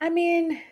I mean